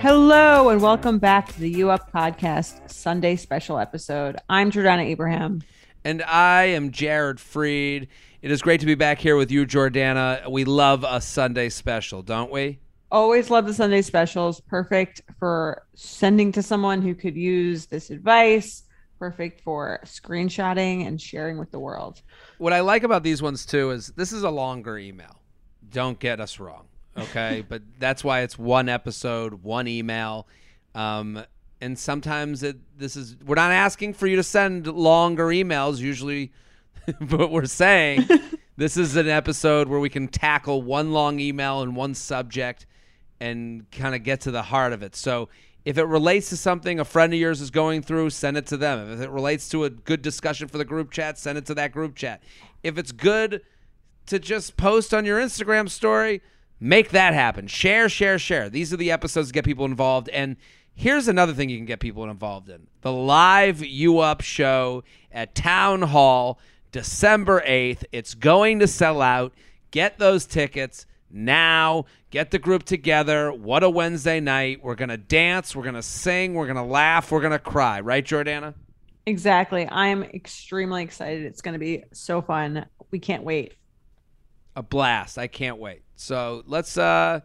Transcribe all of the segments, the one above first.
Hello and welcome back to the U Up Podcast Sunday special episode. I'm Jordana Abraham. And I am Jared Freid. It is great to be back here with you, Jordana. We love a Sunday special, don't we? Always love the Sunday specials. Perfect for sending to someone who could use this advice. Perfect for screenshotting and sharing with the world. What I like about these ones too is this is a longer email. Don't get us wrong okay? but that's why it's one episode, one email. Um, and sometimes it this is we're not asking for you to send longer emails usually but we're saying this is an episode where we can tackle one long email and one subject and kind of get to the heart of it so if it relates to something a friend of yours is going through send it to them if it relates to a good discussion for the group chat send it to that group chat if it's good to just post on your instagram story Make that happen. Share, share, share. These are the episodes to get people involved. And here's another thing you can get people involved in the live U Up show at Town Hall, December 8th. It's going to sell out. Get those tickets now. Get the group together. What a Wednesday night. We're going to dance. We're going to sing. We're going to laugh. We're going to cry. Right, Jordana? Exactly. I'm extremely excited. It's going to be so fun. We can't wait. A blast. I can't wait. So let's. uh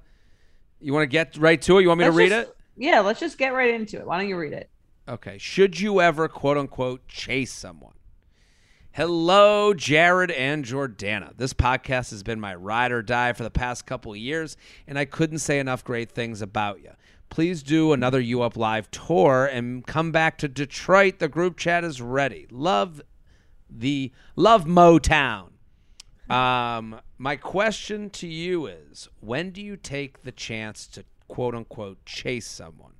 You want to get right to it? You want me let's to read just, it? Yeah, let's just get right into it. Why don't you read it? Okay. Should you ever quote unquote chase someone? Hello, Jared and Jordana. This podcast has been my ride or die for the past couple of years, and I couldn't say enough great things about you. Please do another U Up Live tour and come back to Detroit. The group chat is ready. Love the love Motown. Um, my question to you is when do you take the chance to quote unquote chase someone?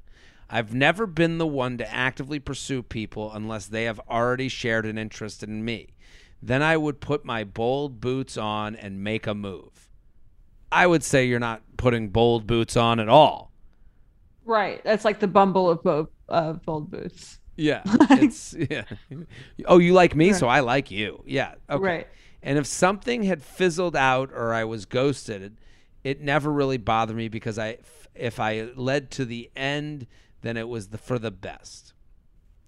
I've never been the one to actively pursue people unless they have already shared an interest in me. Then I would put my bold boots on and make a move. I would say you're not putting bold boots on at all. Right. That's like the bumble of bold, uh, bold boots. Yeah. it's yeah. Oh, you like me, right. so I like you. Yeah. Okay. Right. And if something had fizzled out or I was ghosted, it never really bothered me because I, if I led to the end, then it was the, for the best.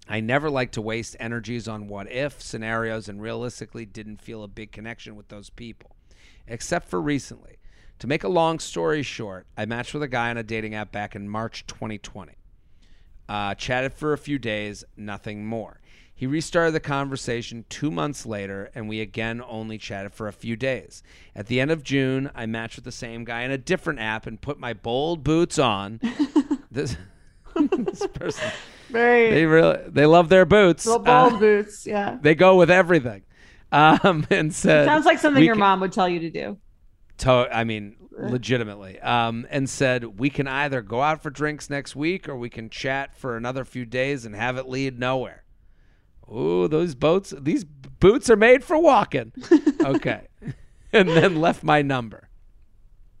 I never like to waste energies on what if scenarios and realistically didn't feel a big connection with those people, except for recently. To make a long story short, I matched with a guy on a dating app back in March 2020. Uh, chatted for a few days, nothing more. He restarted the conversation two months later, and we again only chatted for a few days. At the end of June, I matched with the same guy in a different app and put my bold boots on. this, this person, Very they really they love their boots. The bold uh, boots, yeah. They go with everything. Um, and said, it sounds like something your can, mom would tell you to do. To, I mean, legitimately. Um, and said we can either go out for drinks next week or we can chat for another few days and have it lead nowhere. Ooh, those boats, these boots are made for walking. okay. and then left my number.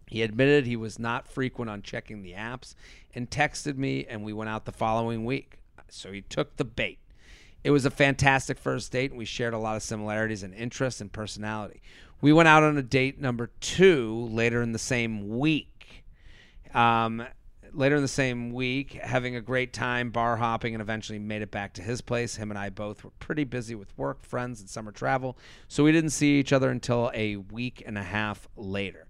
He admitted he was not frequent on checking the apps and texted me, and we went out the following week. So he took the bait. It was a fantastic first date, and we shared a lot of similarities in interests and personality. We went out on a date number two later in the same week. Um, later in the same week, having a great time bar hopping, and eventually made it back to his place. Him and I both were pretty busy with work, friends, and summer travel, so we didn't see each other until a week and a half later.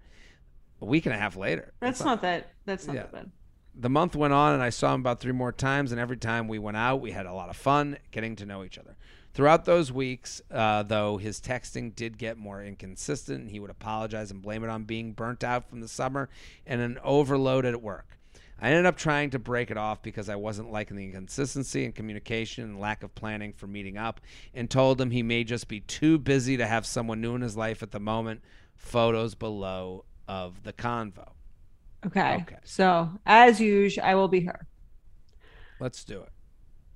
A week and a half later. That's, that's not, not, that. That's not yeah. that bad. The month went on, and I saw him about three more times. And every time we went out, we had a lot of fun getting to know each other. Throughout those weeks, uh, though, his texting did get more inconsistent. He would apologize and blame it on being burnt out from the summer and an overload at work. I ended up trying to break it off because I wasn't liking the inconsistency in communication and lack of planning for meeting up, and told him he may just be too busy to have someone new in his life at the moment. Photos below of the convo. Okay. Okay. So, as usual, I will be her. Let's do it.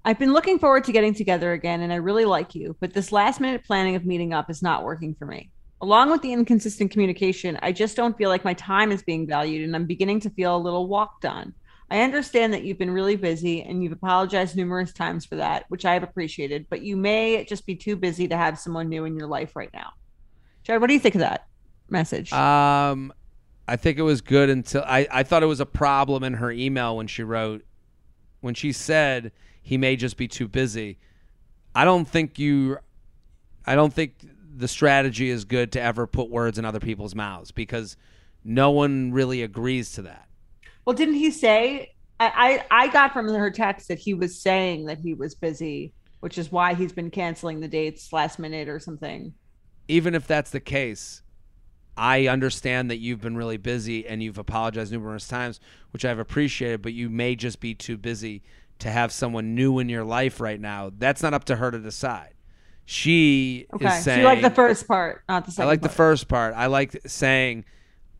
I've been looking forward to getting together again, and I really like you, but this last minute planning of meeting up is not working for me. Along with the inconsistent communication, I just don't feel like my time is being valued, and I'm beginning to feel a little walked on. I understand that you've been really busy and you've apologized numerous times for that, which I have appreciated, but you may just be too busy to have someone new in your life right now. Jared, what do you think of that message? Um, I think it was good until I, I thought it was a problem in her email when she wrote, when she said he may just be too busy. I don't think you, I don't think the strategy is good to ever put words in other people's mouths because no one really agrees to that. Well, didn't he say? I, I I got from her text that he was saying that he was busy, which is why he's been canceling the dates last minute or something. Even if that's the case, I understand that you've been really busy and you've apologized numerous times, which I've appreciated, but you may just be too busy to have someone new in your life right now. That's not up to her to decide. She Okay, is so saying you like the first part, not the second. I like the first part. I like saying,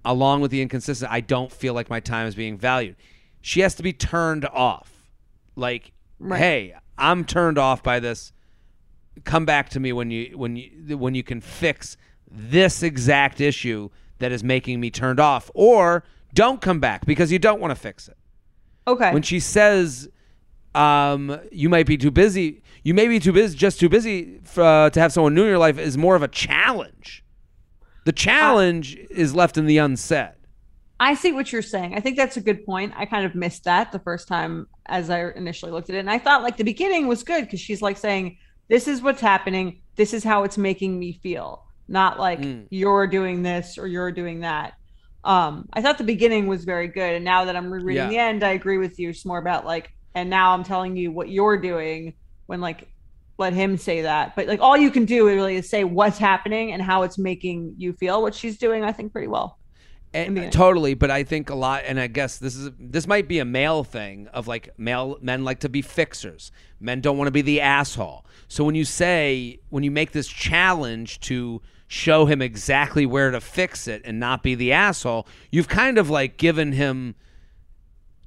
along with the inconsistent, I don't feel like my time is being valued. She has to be turned off. Like, Right. hey, I'm turned off by this. Come back to me when you when you when you can fix this exact issue that is making me turned off, or don't come back because you don't want to fix it Okay. when she says um, you might be too busy you may be too busy just too busy for, uh, to have someone new in your life is more of a challenge the challenge is left in the unsaid I see what you're saying. I think that's a good point. I kind of missed that the first time as I initially looked at it. And I thought like the beginning was good because she's like saying, This is what's happening. This is how it's making me feel. Not like Mm. you're doing this or you're doing that. Um, I thought the beginning was very good. And now that I'm rereading Yeah. the end, I agree with you. It's more about like, and now I'm telling you what you're doing when like let him say that. But like all you can do really is say what's happening and how it's making you feel, what she's doing, I think, pretty well. Eh, and, totally but i think a lot and i guess this is this might be a male thing of like male men like to be fixers men don't want to be the asshole so when you say when you make this challenge to show him exactly where to fix it and not be the asshole you've kind of like given him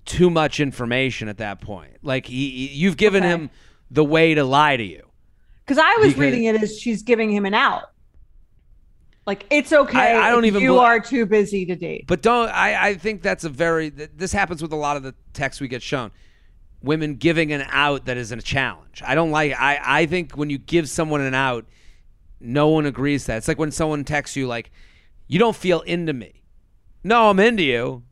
too much information at that point like he, he- you've given Okay. him the way to lie to you Because I was Because- reading it as she's giving him an out. Like it's okay. I- I don't if even You bel- are too busy to date. But don't I, I think that's a very this happens with a lot of the texts we get shown. Women giving an out that isn't a challenge. I don't like I, I think when you give someone an out, no one agrees that. It's like when someone texts you like, You don't feel into me. No, I'm into you.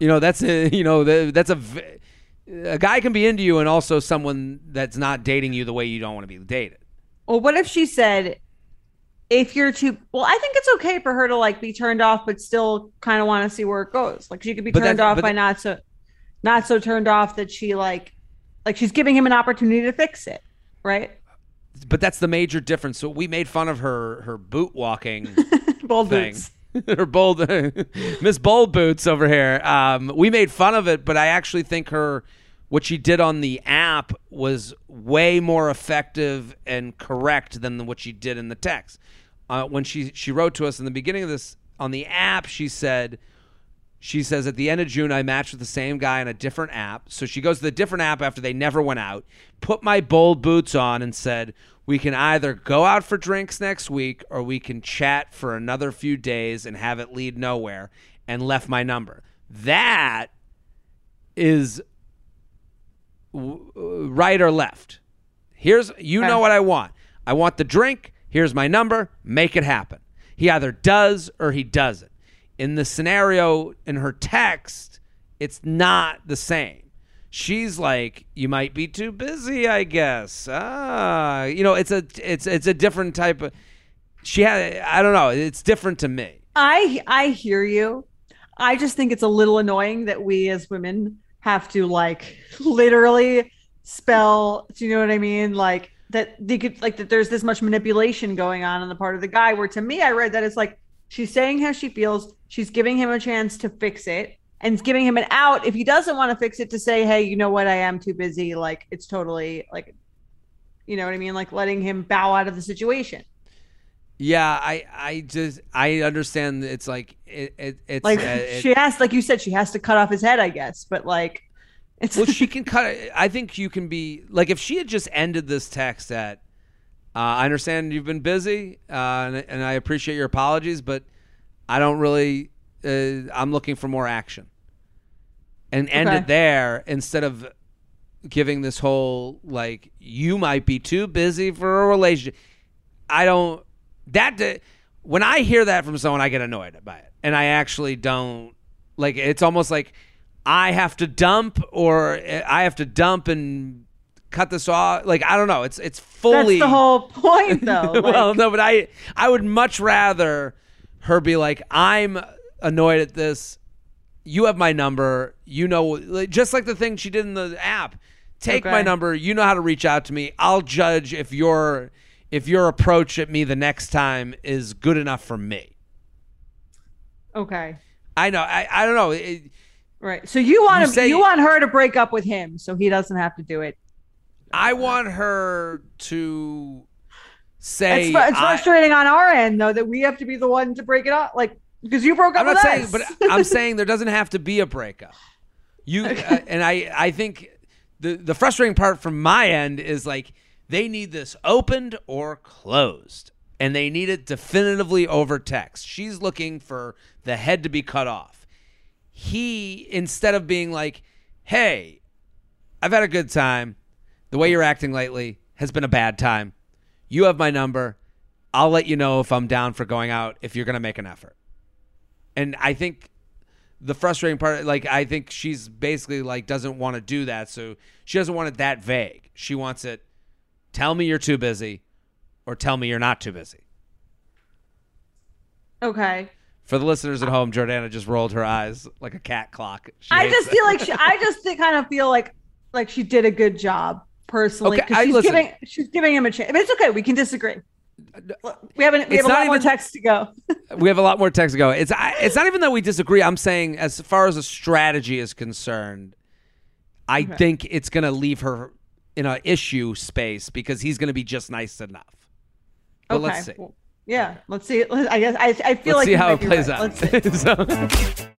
You know, that's a you know, th- that's a guy can be into you and also someone that's not dating you the way you don't want to be dated. Well, what if she said, if you're too well, I think it's okay for her to like be turned off, but still kind of want to see where it goes. Like she could be But turned off by that- not so not so turned off that she like like she's giving him an opportunity to fix it. Right? But that's the major difference. So we made fun of her her boot walking Bold thing. boots. her bold Miss Bold Boots over here. Um, we made fun of it, but I actually think her what she did on the app was way more effective and correct than what she did in the text. Uh, when she she wrote to us in the beginning of this on the app, she said. She says at the end of June, I matched with the same guy on a different app. So she goes to the different app after they never went out, put my bold boots on, and said, We can either go out for drinks next week or we can chat for another few days and have it lead nowhere, and left my number. That is w- uh, right or left. Here's, you know what I want. I want the drink. Here's my number. Make it happen. He either does or he doesn't. In the scenario in her text, it's not the same. She's like, "You might be too busy, I guess." Ah, you know, it's a it's it's a different type of. She had, I don't know, it's different to me. I I hear you. I just think it's a little annoying that we as women have to like literally spell. Do you know what I mean? Like that they could like that. There's this much manipulation going on on the part of the guy. Where to me, I read that it's like she's saying how she feels. She's giving him a chance to fix it and it's giving him an out if he doesn't want to fix it to say, hey, you know what? I am too busy. Like it's totally like, you know what I mean? Like letting him bow out of the situation. Yeah, I I just I understand. It's like it, it it's Like uh, it- she has, like you said, she has to cut off his head, I guess. But like, it's well, she can cut it. I think you can be like if she had just ended this text at. Uh, I understand you've been busy, uh, and, and I appreciate your apologies, but I don't really. Uh, I'm looking for more action, and end Okay. it there instead of giving this whole like you might be too busy for a relationship. I don't. That when I hear that from someone, I get annoyed by it, and I actually don't like. It's almost like I have to dump, or I have to dump and cut this off. Like I don't know. It's it's that's fully the whole point, though. Like, well, no, but I I would much rather her be like, I'm annoyed at this. You have my number. You know, just like the thing she did in the app. Take my number. You know how to reach out to me. I'll judge if your if your approach at me the next time is good enough for me. okay, I know. I, I don't know. It, right. So you want You him, say- you want her to break up with him, so he doesn't have to do it. I want her to say. It's, it's I- frustrating on our end, though, that we have to be the one to break it up, like because you broke up I'm not saying, us. but I'm saying there doesn't have to be a breakup. You uh, and I, I think the the frustrating part from my end is like they need this opened or closed, and they need it definitively over text. She's looking for the head to be cut off. He instead of being like, "Hey, I've had a good time. The way you're acting lately has been a bad time. You have my number. I'll let you know if I'm down for going out if you're going to make an effort." And I think the frustrating part, like, I think she's basically like doesn't want to do that. So she doesn't want it that vague. She wants it tell me you're too busy or tell me you're not too busy. okay. For the listeners at home, Jordana just rolled her eyes like a cat clock. She I just it. feel like she, I just kind of feel like like she did a good job personally because she's listen. giving she's giving him a chance. Mean, it's okay. We can disagree. We haven't. We have a lot more text to go. we have a lot more text to go. It's I, it's not even that we disagree. I'm saying as far as a strategy is concerned, I think it's going to leave her in an issue space because he's going to be just nice enough. But okay. let's see. Well, yeah. Let's see. I guess I, I feel Let's like see how it plays right. out.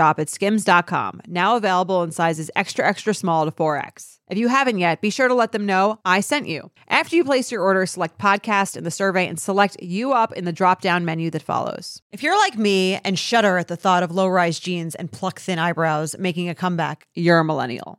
at skims.com, now available in sizes extra, extra small to 4X. If you haven't yet, be sure to let them know I sent you. After you place your order, select podcast in the survey and select U Up in the drop down menu that follows. If you're like me and shudder at the thought of low rise jeans and pluck thin eyebrows making a comeback, you're a millennial.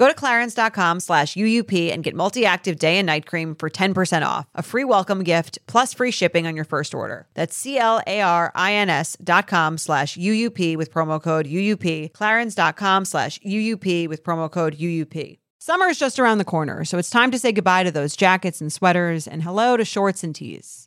Go to clarins.com slash UUP and get multi-active day and night cream for 10% off. A free welcome gift plus free shipping on your first order. That's C-L-A-R-I-N-S dot com slash UUP with promo code UUP. Clarins.com slash UUP with promo code UUP. Summer is just around the corner, so it's time to say goodbye to those jackets and sweaters and hello to shorts and tees.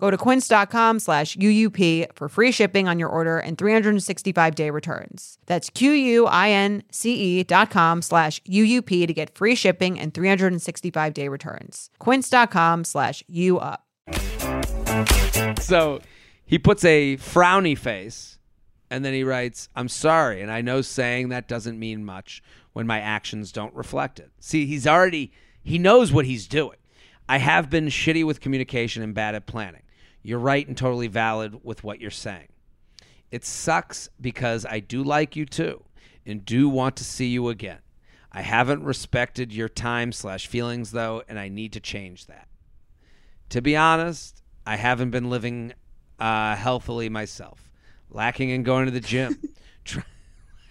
Go to quince.com slash UUP for free shipping on your order and 365 day returns. That's Q-U-I-N-C-E dot com slash UUP to get free shipping and 365 day returns. Quince.com slash UUP. So he puts a frowny face and then he writes, I'm sorry. And I know saying that doesn't mean much when my actions don't reflect it. See, he's already, he knows what he's doing. I have been shitty with communication and bad at planning. You're right and totally valid with what you're saying. It sucks because I do like you too and do want to see you again. I haven't respected your time slash feelings though, and I need to change that. To be honest, I haven't been living uh, healthily myself, lacking in going to the gym.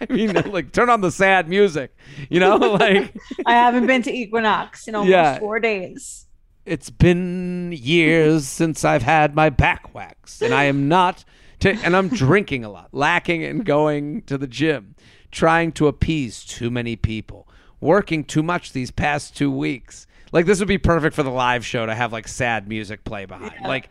I mean, like turn on the sad music, you know, like I haven't been to Equinox in almost Yeah. four days. It's been years since I've had my back waxed, and I am not, to, and I'm drinking a lot, lacking and going to the gym, trying to appease too many people, working too much these past two weeks. Like this would be perfect for the live show to have like sad music play behind, like,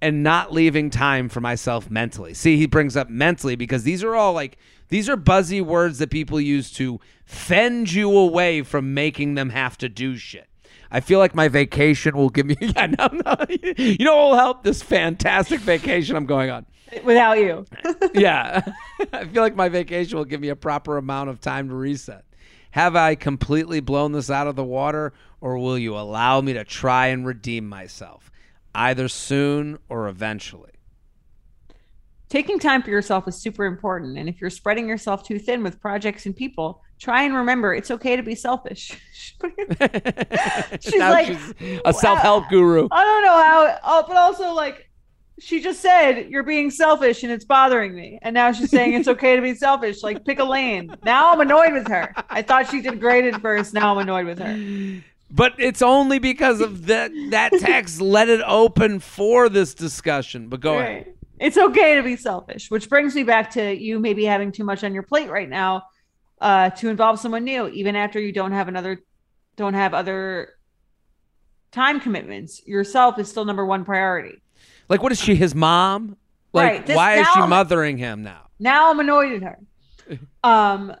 and not leaving time for myself mentally. See, he brings up mentally because these are all like these are buzzy words that people use to fend you away from making them have to do shit. I feel like my vacation will give me. Yeah, no, no. You know what will help this fantastic vacation I'm going on? Without you. Yeah. I feel like my vacation will give me a proper amount of time to reset. Have I completely blown this out of the water, or will you allow me to try and redeem myself, either soon or eventually? Taking time for yourself is super important. And if you're spreading yourself too thin with projects and people, try and remember it's okay to be selfish. She's Now like, she's a self help guru. I don't know how, oh, but also like, she just said you're being selfish and it's bothering me. And now she's saying it's okay to be selfish. Like, pick a lane. Now I'm annoyed with her. I thought she did great at first. Now I'm annoyed with her. But it's only because of that that text let it open for this discussion. But go ahead. It's okay to be selfish, which brings me back to you maybe having too much on your plate right now uh, to involve someone new, even after you don't have another, don't have other time commitments. Yourself is still number one priority. Like, what is she? His mom? Like, Right, this- why is she now- mothering him now? Now I'm annoyed at her. Um,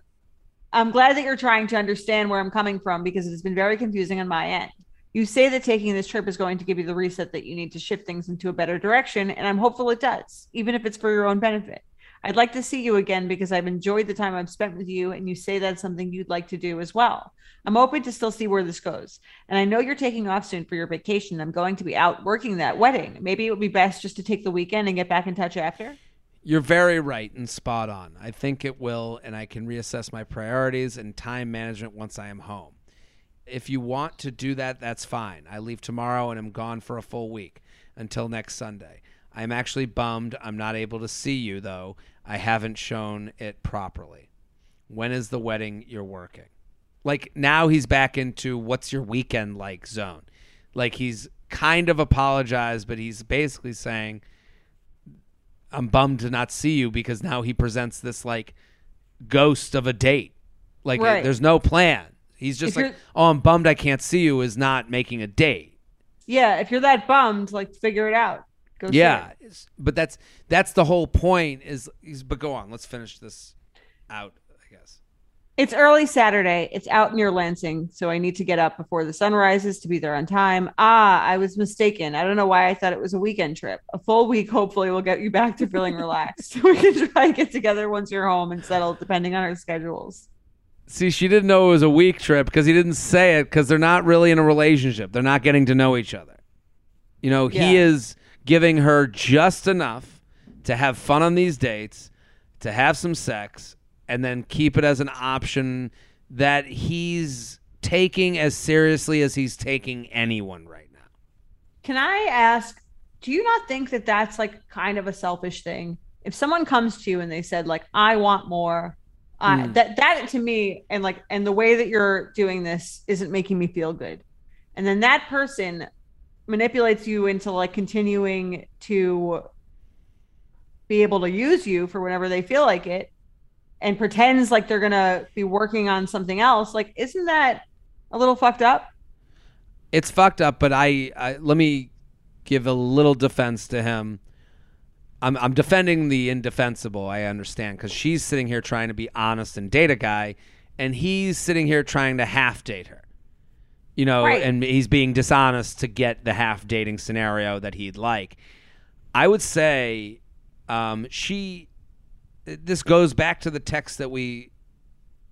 I'm glad that you're trying to understand where I'm coming from because it's been very confusing on my end. You say that taking this trip is going to give you the reset that you need to shift things into a better direction, and I'm hopeful it does, even if it's for your own benefit. I'd like to see you again because I've enjoyed the time I've spent with you, and you say that's something you'd like to do as well. I'm open to still see where this goes. And I know you're taking off soon for your vacation. I'm going to be out working that wedding. Maybe it would be best just to take the weekend and get back in touch after. You're very right and spot on. I think it will, and I can reassess my priorities and time management once I am home. If you want to do that, that's fine. I leave tomorrow and I'm gone for a full week until next Sunday. I'm actually bummed I'm not able to see you, though. I haven't shown it properly. When is the wedding you're working? Like now he's back into what's your weekend like zone. Like he's kind of apologized, but he's basically saying, I'm bummed to not see you because now he presents this like ghost of a date. Like Right. there's no plan. He's just If like, "Oh, I'm bummed I can't see you," is not making a date. Yeah, if you're that bummed, like figure it out. Go Yeah, but that's that's the whole point. Is, is but go on. Let's finish this out. I guess. It's early Saturday. It's out near Lansing, so I need to get up before the sun rises to be there on time. Ah, I was mistaken. I don't know why I thought it was a weekend trip. A full week hopefully will get you back to feeling relaxed. we can try and get together once you're home and settled, depending on our schedules. See, she didn't know it was a week trip because he didn't say it because they're not really in a relationship. They're not getting to know each other. You know, he Yeah. is giving her just enough to have fun on these dates, to have some sex, and then keep it as an option that he's taking as seriously as he's taking anyone right now. Can I ask, do you not think that that's like kind of a selfish thing? If someone comes to you and they said like, I want more, I Mm. that that to me and like and the way that you're doing this isn't making me feel good. And then that person manipulates you into like continuing to be able to use you for whenever they feel like it and pretends like they're to be working on something else. Like isn't that a little fucked up? it's fucked up, but I, I let me give a little defense to him. I'm I'm defending the indefensible. I understand because she's sitting here trying to be honest and date a guy, and he's sitting here trying to half date her. You know, Right. and he's being dishonest to get the half dating scenario that he'd like. I would say, um, she. This goes back to the text that we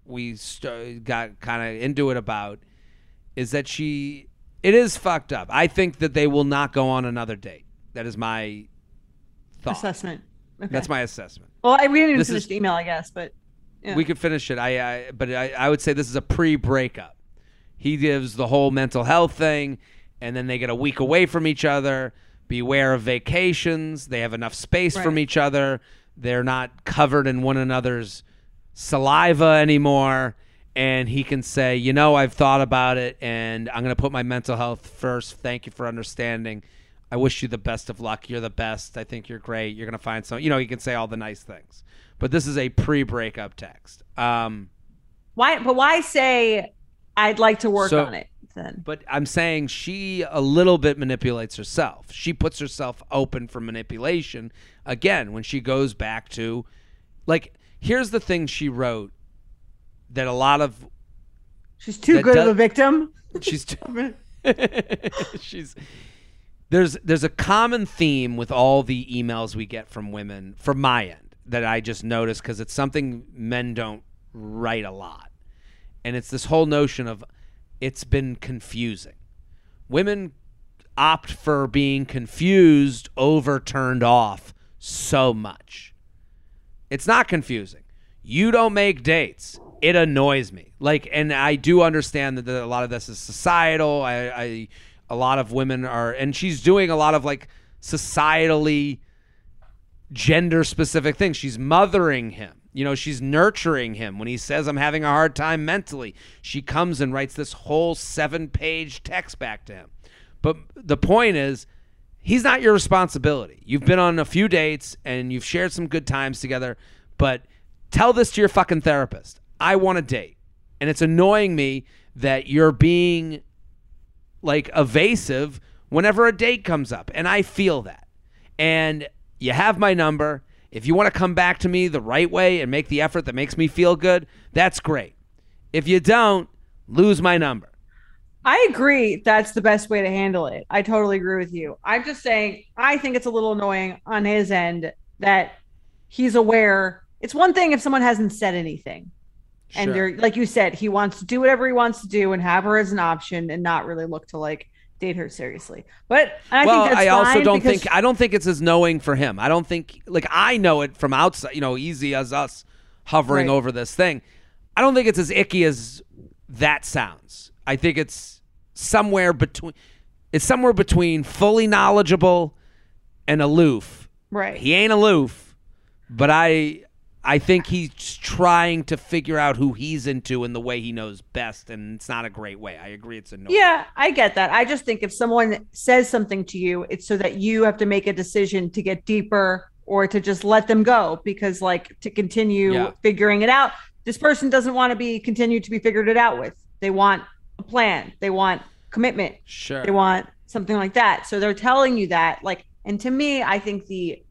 we st- got kind of into it about is that she it is fucked up. I think that they will not go on another date. That is my thought. Assessment. Okay. That's my assessment. Well, I, we didn't even This finish is- the email, I guess, but yeah. We could finish it. I, I but I, I would say this is a pre-breakup. He gives the whole mental health thing, and then they get a week away from each other. Beware of vacations. They have enough space from each other. They're not covered in one another's saliva anymore. And he can say, you know, I've thought about it, and I'm going to put my mental health first. Thank you for understanding. I wish you the best of luck. You're the best. I think you're great. You're going to find some. You know, he can say all the nice things. But this is a pre-breakup text. Um, Why? But why say I'd like to work So- on it then? but I'm saying she a little bit manipulates herself. She puts herself open for manipulation again when she goes back to like here's the thing she wrote that a lot of She's too That good of a victim. she's too she's there's there's a common theme with all the emails we get from women from my end that I just noticed because it's something men don't write a lot. And it's this whole notion of it's been confusing. Women opt for being confused over turned off so much. It's not confusing. You don't make dates. It annoys me. Like, and I do understand that a lot of this is societal. I, I, a lot of women are, and she's doing a lot of like societally gender specific things. She's mothering him. You know, she's nurturing him. When he says, I'm having a hard time mentally, she comes and writes this whole seven page text back to him. But the point is, he's not your responsibility. You've been on a few dates and you've shared some good times together, but tell this to your fucking therapist. I want a date. And it's annoying me that you're being like evasive whenever a date comes up. And I feel that. And you have my number. If you want to come back to me the right way and make the effort that makes me feel good, that's great. If you don't, lose my number. I agree. That's the best way to handle it. I totally agree with you. I'm just saying, I think it's a little annoying on his end that he's aware. It's one thing if someone hasn't said anything. And Sure. they're like you said, he wants to do whatever he wants to do and have her as an option and not really look to like date her seriously. But I well, I also don't think I don't think it's as knowing for him. I don't think like I know it from outside, you know, easy as us hovering Right. over this thing. I don't think it's as icky as that sounds. I think it's somewhere between it's somewhere between fully knowledgeable and aloof. right. He ain't aloof, but I I think he's trying to figure out who he's into in the way he knows best, and it's not a great way. I agree, it's annoying. Yeah, I get that. I just think if someone says something to you, it's so that you have to make a decision to get deeper or to just let them go because, like, to continue Yeah. figuring it out, this person doesn't want to be continued to be figured it out with. They want a plan. They want commitment. Sure. They want something like that. So they're telling you that. Like, and to me, I think the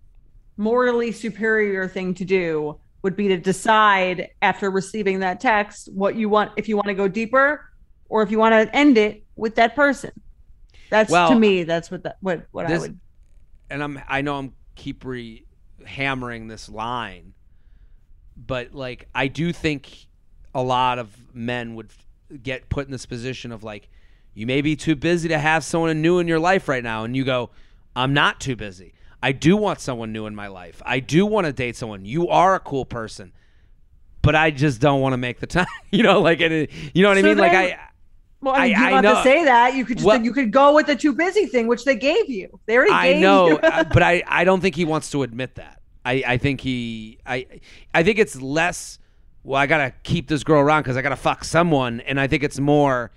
morally superior thing to do would be to decide after receiving that text what you want if you want to go deeper or if you want to end it with that person. That's Well, to me. That's what that what what I would. and I'm I know I'm keep re hammering this line, but like I do think a lot of men would get put in this position of like you may be too busy to have someone new in your life right now and you go I'm not too busy. I do want someone new in my life. I do want to date someone. You are a cool person. But I just don't want to make the time. you know like and it, you know what I So mean like I Well, I, mean, I- you I know- to say that. You could just Well- you could go with the too busy thing, which they gave you. They already I gave know, uh, but I, I don't think he wants to admit that. I, I think he I I think it's less. Well, I gotta keep this girl around because I gotta fuck someone, and I think it's more.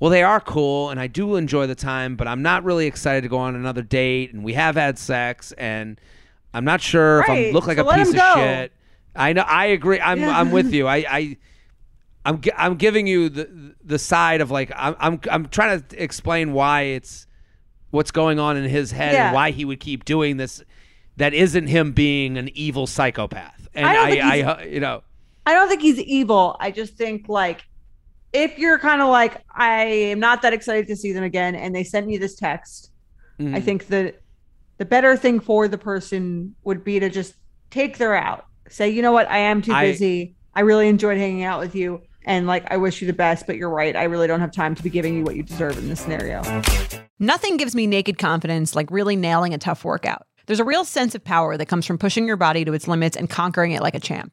Well, they are cool, and I do enjoy the time, but I'm not really excited to go on another date, and we have had sex, and I'm not sure if I Right, look like so a piece of go. shit. I know. I agree. I'm Yeah. I'm with you. I I. I'm, I'm giving you the the side of like I'm I'm I'm trying to explain why it's what's going on in his head Yeah. and why he would keep doing this that isn't him being an evil psychopath and I I, I, you know I don't think he's evil. I just think like if you're kind of like I am not that excited to see them again, and they sent me this text, I mm, think the the better thing for the person would be to just take their out. Say, you know what, I am too I- busy. I really enjoyed hanging out with you. And like I wish you the best, but you're right. I really don't have time to be giving you what you deserve in this scenario. Nothing gives me naked confidence like really nailing a tough workout. There's a real sense of power that comes from pushing your body to its limits and conquering it like a champ.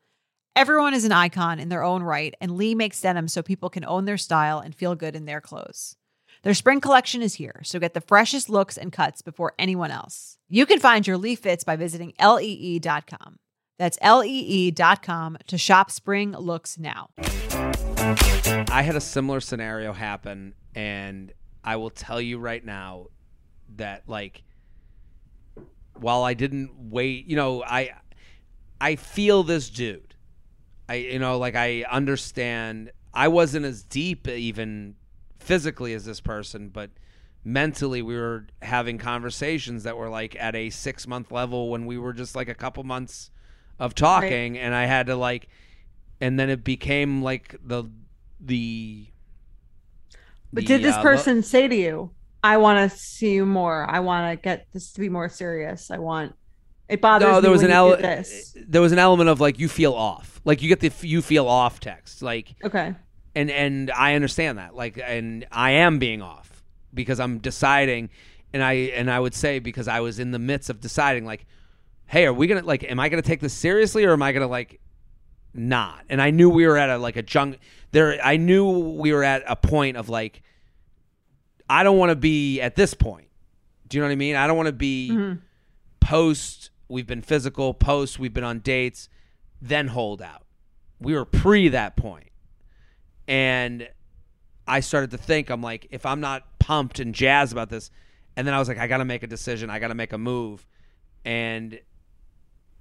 Everyone is an icon in their own right, and Lee makes denim so people can own their style and feel good in their clothes. Their spring collection is here, so get the freshest looks and cuts before anyone else. You can find your Lee fits by visiting lee.com. That's lee.com to shop spring looks now. I had a similar scenario happen, and I will tell you right now that like, while I didn't wait, you know, I I feel this dude. I you know, like I understand. I wasn't as deep even physically as this person, but mentally we were having conversations that were like at a six month level when we were just like a couple months of talking, and I had to like and then it became like the the. But the, did this uh, lo- person say to you, "I want to see you more. I want to get this to be more serious. I want." It bothers no, me there was an you do ele- this. there was an element of like you feel off, like you get the you feel off text, like Okay. and and I understand that, like, and I am being off because I'm deciding, and I and I would say because I was in the midst of deciding, like, hey, are we gonna like, am I gonna take this seriously or am I gonna like not? And I knew we were at a like a junk there. I knew we were at a point of like, I don't want to be at this point. Do you know what I mean? I don't want to be Mhm. post we've been physical post we've been on dates then hold out. We were pre that point. And i started to think i'm like if i'm not pumped and jazzed about this and then i was like i gotta make a decision i gotta make a move. And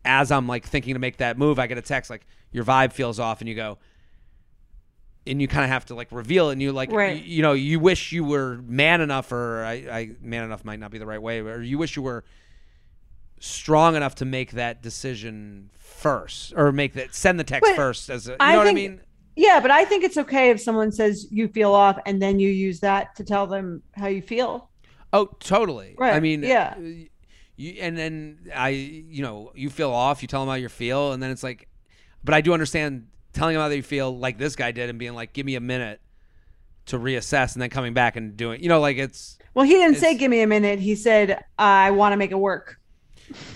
as i'm like thinking to make that move i get a text like your vibe feels off and you go and you kind of have to like reveal it and you like Right. you, you know you wish you were man enough or I, I man enough might not be the right way or you wish you were strong enough to make that decision first or make that send the text But first as a, you I know what I mean? Yeah, but I think it's okay if someone says you feel off and then you use that to tell them how you feel. Oh, totally. Right. I mean, yeah. You and then I, you know, you feel off. You tell them how you feel, and then it's like, but I do understand telling them how you feel, like this guy did, and being like, "Give me a minute to reassess," and then coming back and doing, you know, like it's Well, he didn't say give me a minute. He said I want to make it work.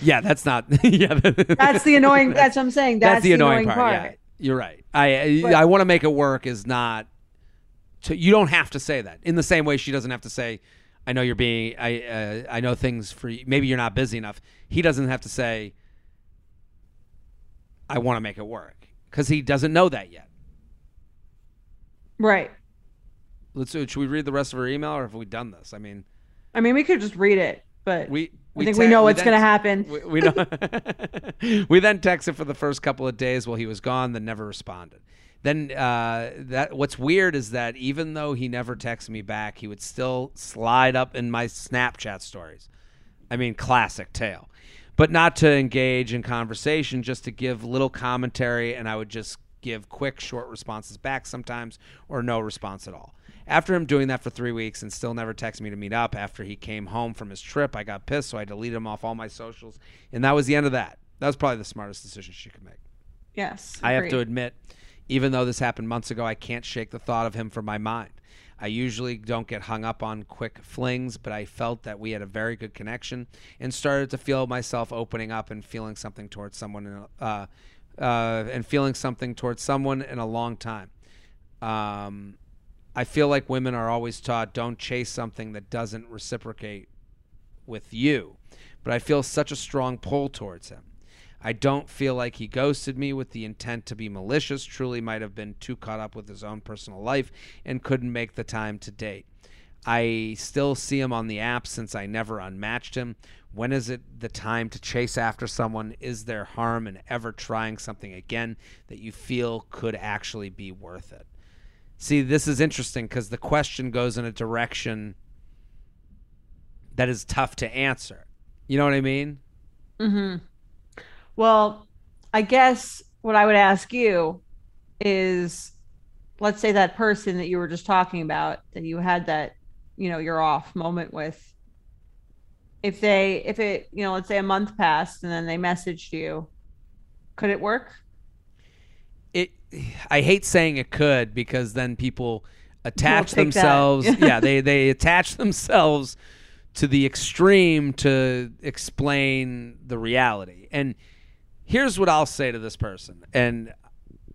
Yeah, that's not yeah. That's the annoying that's what I'm saying. That's, the annoying, part. Yeah, you're right. I I, But- I want to make it work is not. To, you don't have to say that. In the same way, she doesn't have to say, "I know you're being. I uh, I know things for you. Maybe you're not busy enough." He doesn't have to say, "I want to make it work," because he doesn't know that yet. Right. Let's. Should we read the rest of her email, or have we done this? I mean, I mean, we could just read it, but we. I think we know what's going to happen. We, we know. we then texted for the first couple of days while he was gone, then never responded. Then uh, that what's weird is that even though he never texted me back, he would still slide up in my Snapchat stories. I mean, classic tale. But not to engage in conversation, just to give little commentary, and I would just give quick, short responses back sometimes, or no response at all. After him doing that for three weeks and still never texted me to meet up after he came home from his trip, I got pissed, so I deleted him off all my socials, and that was the end of that. That was probably the smartest decision she could make. yes. I have to admit, even though this happened months ago, I can't shake the thought of him from my mind. I usually don't get hung up on quick flings, but I felt that we had a very good connection and started to feel myself opening up and feeling something towards someone, in a, uh, uh, and feeling something towards someone in a long time. Um, I feel like women are always taught don't chase something that doesn't reciprocate with you, but I feel such a strong pull towards him. I don't feel like he ghosted me with the intent to be malicious, truly might have been too caught up with his own personal life and couldn't make the time to date. I still see him on the app since I never unmatched him. When is it the time to chase after someone? Is there harm in ever trying something again that you feel could actually be worth it? See, this is interesting because the question goes in a direction that is tough to answer. You know what I mean? Mm-hmm. Well, I guess what I would ask you is let's say that person that you were just talking about that you had that, you know, you're off moment with. If they, if it, you know, let's say a month passed and then they messaged you, could it work? I hate saying it could because then people attach themselves yeah they they attach themselves to the extreme to explain the reality. And here's what I'll say to this person and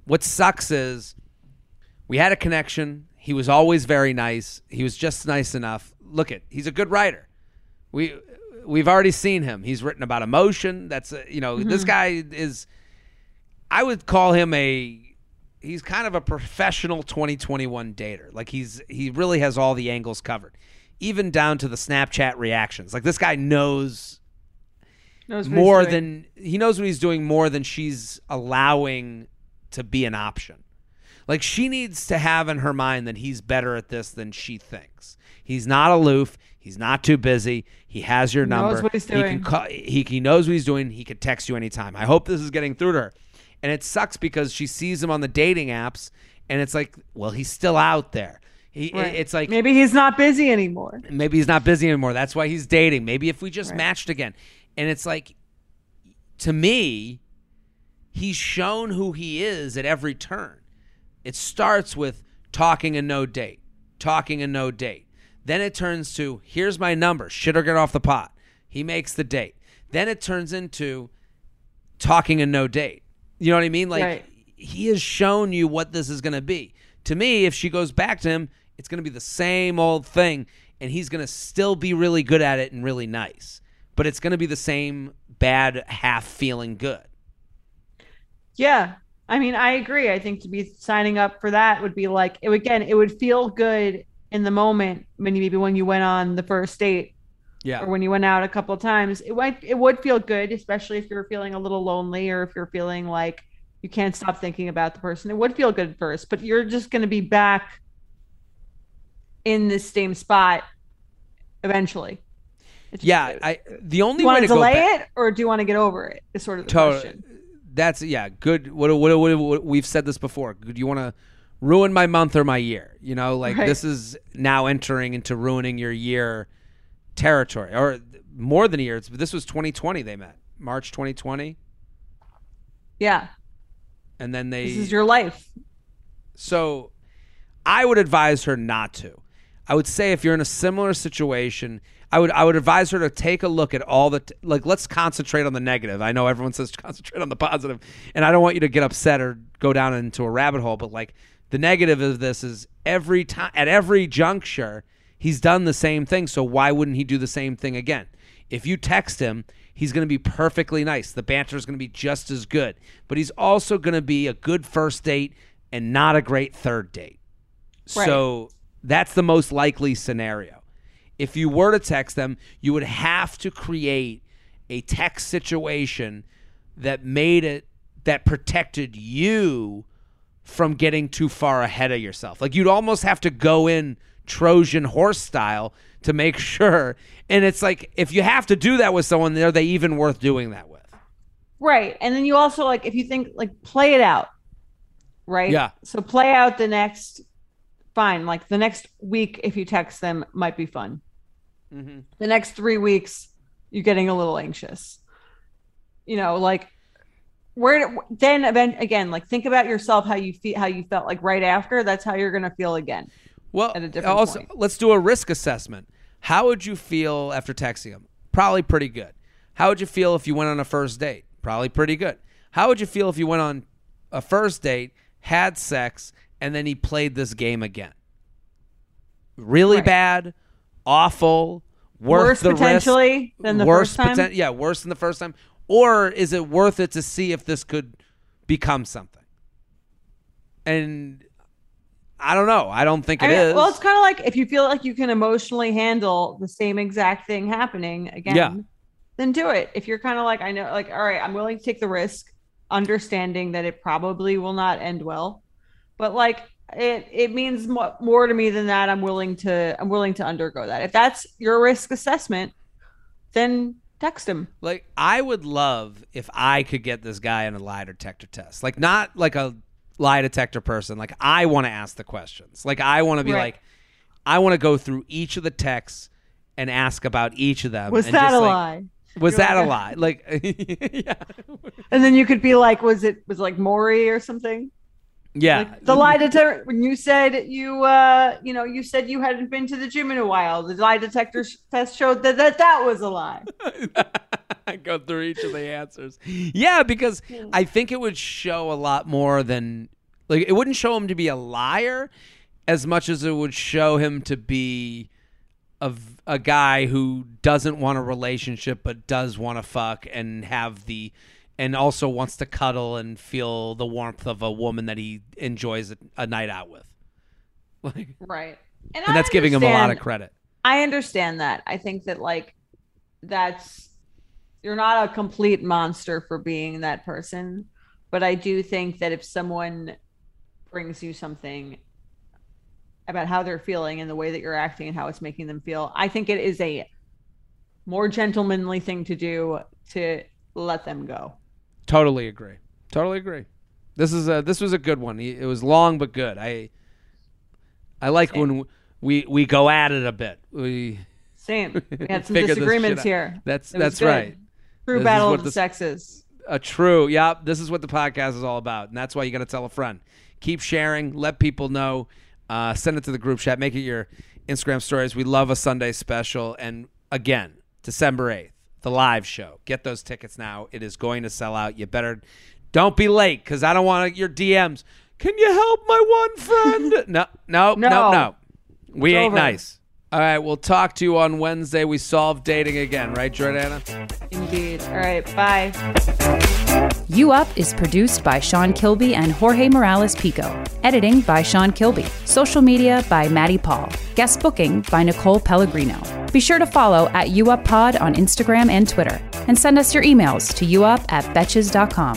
what sucks is we had a connection. He was always very nice. He was just nice enough. Look at he's a good writer. We we've already seen him. He's written about emotion. That's a, you know this guy is I would call him a he's kind of a professional 2021 dater. Like he's he really has all the angles covered. Even down to the Snapchat reactions. Like this guy knows Knows more than he knows what he's doing more than she's allowing to be an option. Like she needs to have in her mind that he's better at this than she thinks. He's not aloof. He's not too busy. He has your He knows number. what he's He can doing. call, he, he knows what he's doing. He could text you anytime. I hope this is getting through to her. And it sucks because she sees him on the dating apps and it's like, well, he's still out there. He, Right. it's like maybe he's not busy anymore. maybe he's not busy anymore. That's why he's dating. Maybe if we just Right. matched again. And it's like to me, he's shown who he is at every turn. It starts with talking a no date, talking a no date. Then it turns to here's my number, shit or get off the pot. He makes the date. Then it turns into talking a no date. You know what I mean? Like Right. he has shown you what this is going to be. To me, if she goes back to him, it's going to be the same old thing and he's going to still be really good at it and really nice. But it's going to be the same bad half feeling good. Yeah. I mean, I agree. I think to be signing up for that would be like it again, it would feel good in the moment maybe when you went on the first date Yeah. or when you went out a couple of times. It might it would feel good, especially if you're feeling a little lonely or if you're feeling like you can't stop thinking about the person. It would feel good at first, but you're just going to be back in this same spot eventually. Yeah, I the only way to delay back, it or do you want to get over it? Is sort of the To- question. That's yeah, good. What, what, what, what we've said this before. Do you want to ruin my month or my year? You know, like Right. this is now entering into ruining your year territory, or more than a year. This was 2020. They met March 2020, Yeah. and then they This is your life. So I would advise her not to. I would say if you're in a similar situation, I would I would advise her to take a look at all the t- like let's concentrate on the negative. I know everyone says concentrate on the positive, and I don't want you to get upset or go down into a rabbit hole, but like the negative of this is every time at every juncture he's done the same thing, so why wouldn't he do the same thing again? If you text him, he's going to be perfectly nice. The banter is going to be just as good, but he's also going to be a good first date and not a great third date. Right. So that's the most likely scenario. If you were to text them, you would have to create a text situation that made it that protected you from getting too far ahead of yourself. Like you'd almost have to go in Trojan horse style to make sure. And it's like if you have to do that with someone, are they even worth doing that with? Right. And then you also like if you think like play it out. Right? Yeah. So play out the next fine, like the next week if you text them might be fun. Mm-hmm. The next 3 weeks you're getting a little anxious. You know, like where then again like think about yourself how you feel how you felt like right after that's how you're going to feel again. Well, at a different also point. let's do a risk assessment. How would you feel after texting him? Probably pretty good. How would you feel if you went on a first date? Probably pretty good. How would you feel if you went on a first date, had sex, and then he played this game again? Really Right. bad, awful, Worse the risk, potentially than the first time. poten- yeah, worse than the first time. Or is it worth it to see if this could become something? And I don't know. I don't think I it mean, is. Well, it's kind of like if you feel like you can emotionally handle the same exact thing happening again, Yeah. then do it. If you're kind of like, I know, like, all right, I'm willing to take the risk, understanding that it probably will not end well, but like it, it means mo- more to me than that. I'm willing to, I'm willing to undergo that. If that's your risk assessment, then text him. Like I would love if I could get this guy in a lie detector test. Like not like a lie detector person. Like I want to ask the questions. Like I want to be Right. like I want to go through each of the texts and ask about each of them. Was and that just, a like, lie? Was You're that a lie? Like yeah. And then you could be like, was it was it like Maury or something? Yeah. Like the lie detector when you said you uh you know you said you hadn't been to the gym in a while the lie detector test showed that that, that was a lie go through each of the answers. Yeah, because I think it would show a lot more than like it wouldn't show him to be a liar as much as it would show him to be a guy who doesn't want a relationship but does want to fuck and have the and also wants to cuddle and feel the warmth of a woman that he enjoys a, a night out with. Like right and that's giving him a lot of credit. i understand that i think that like that's you're not a complete monster for being that person but i do think that if someone brings you something about how they're feeling and the way that you're acting and how it's making them feel i think it is a more gentlemanly thing to do to let them go Totally agree. Totally agree. This is a this was a good one. It was long but good. I I like when we we go at it a bit. We Same. We had some disagreements here. That's that's good. right. True This battle of the sexes. A true, yeah. This is what the podcast is all about, and that's why you got to tell a friend. Keep sharing, let people know, uh, send it to the group chat, make it your Instagram stories. We love a Sunday special, and again, December eighth, the live show. Get those tickets now. It is going to sell out. You better don't be late because I don't want your DMs. Can you help my one friend? no, no, no, No. no. We It's ain't over. nice. All right, we'll talk to you on Wednesday. We solve dating again, right, Jordana? Indeed. All right. Bye. You Up is produced by Sean Kilby and Jorge Morales Pico. Editing by Sean Kilby. Social media by Maddie Paul. Guest booking by Nicole Pellegrino. Be sure to follow at UUpPod on Instagram and Twitter. And send us your emails to uup at betches.com.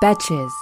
Betches.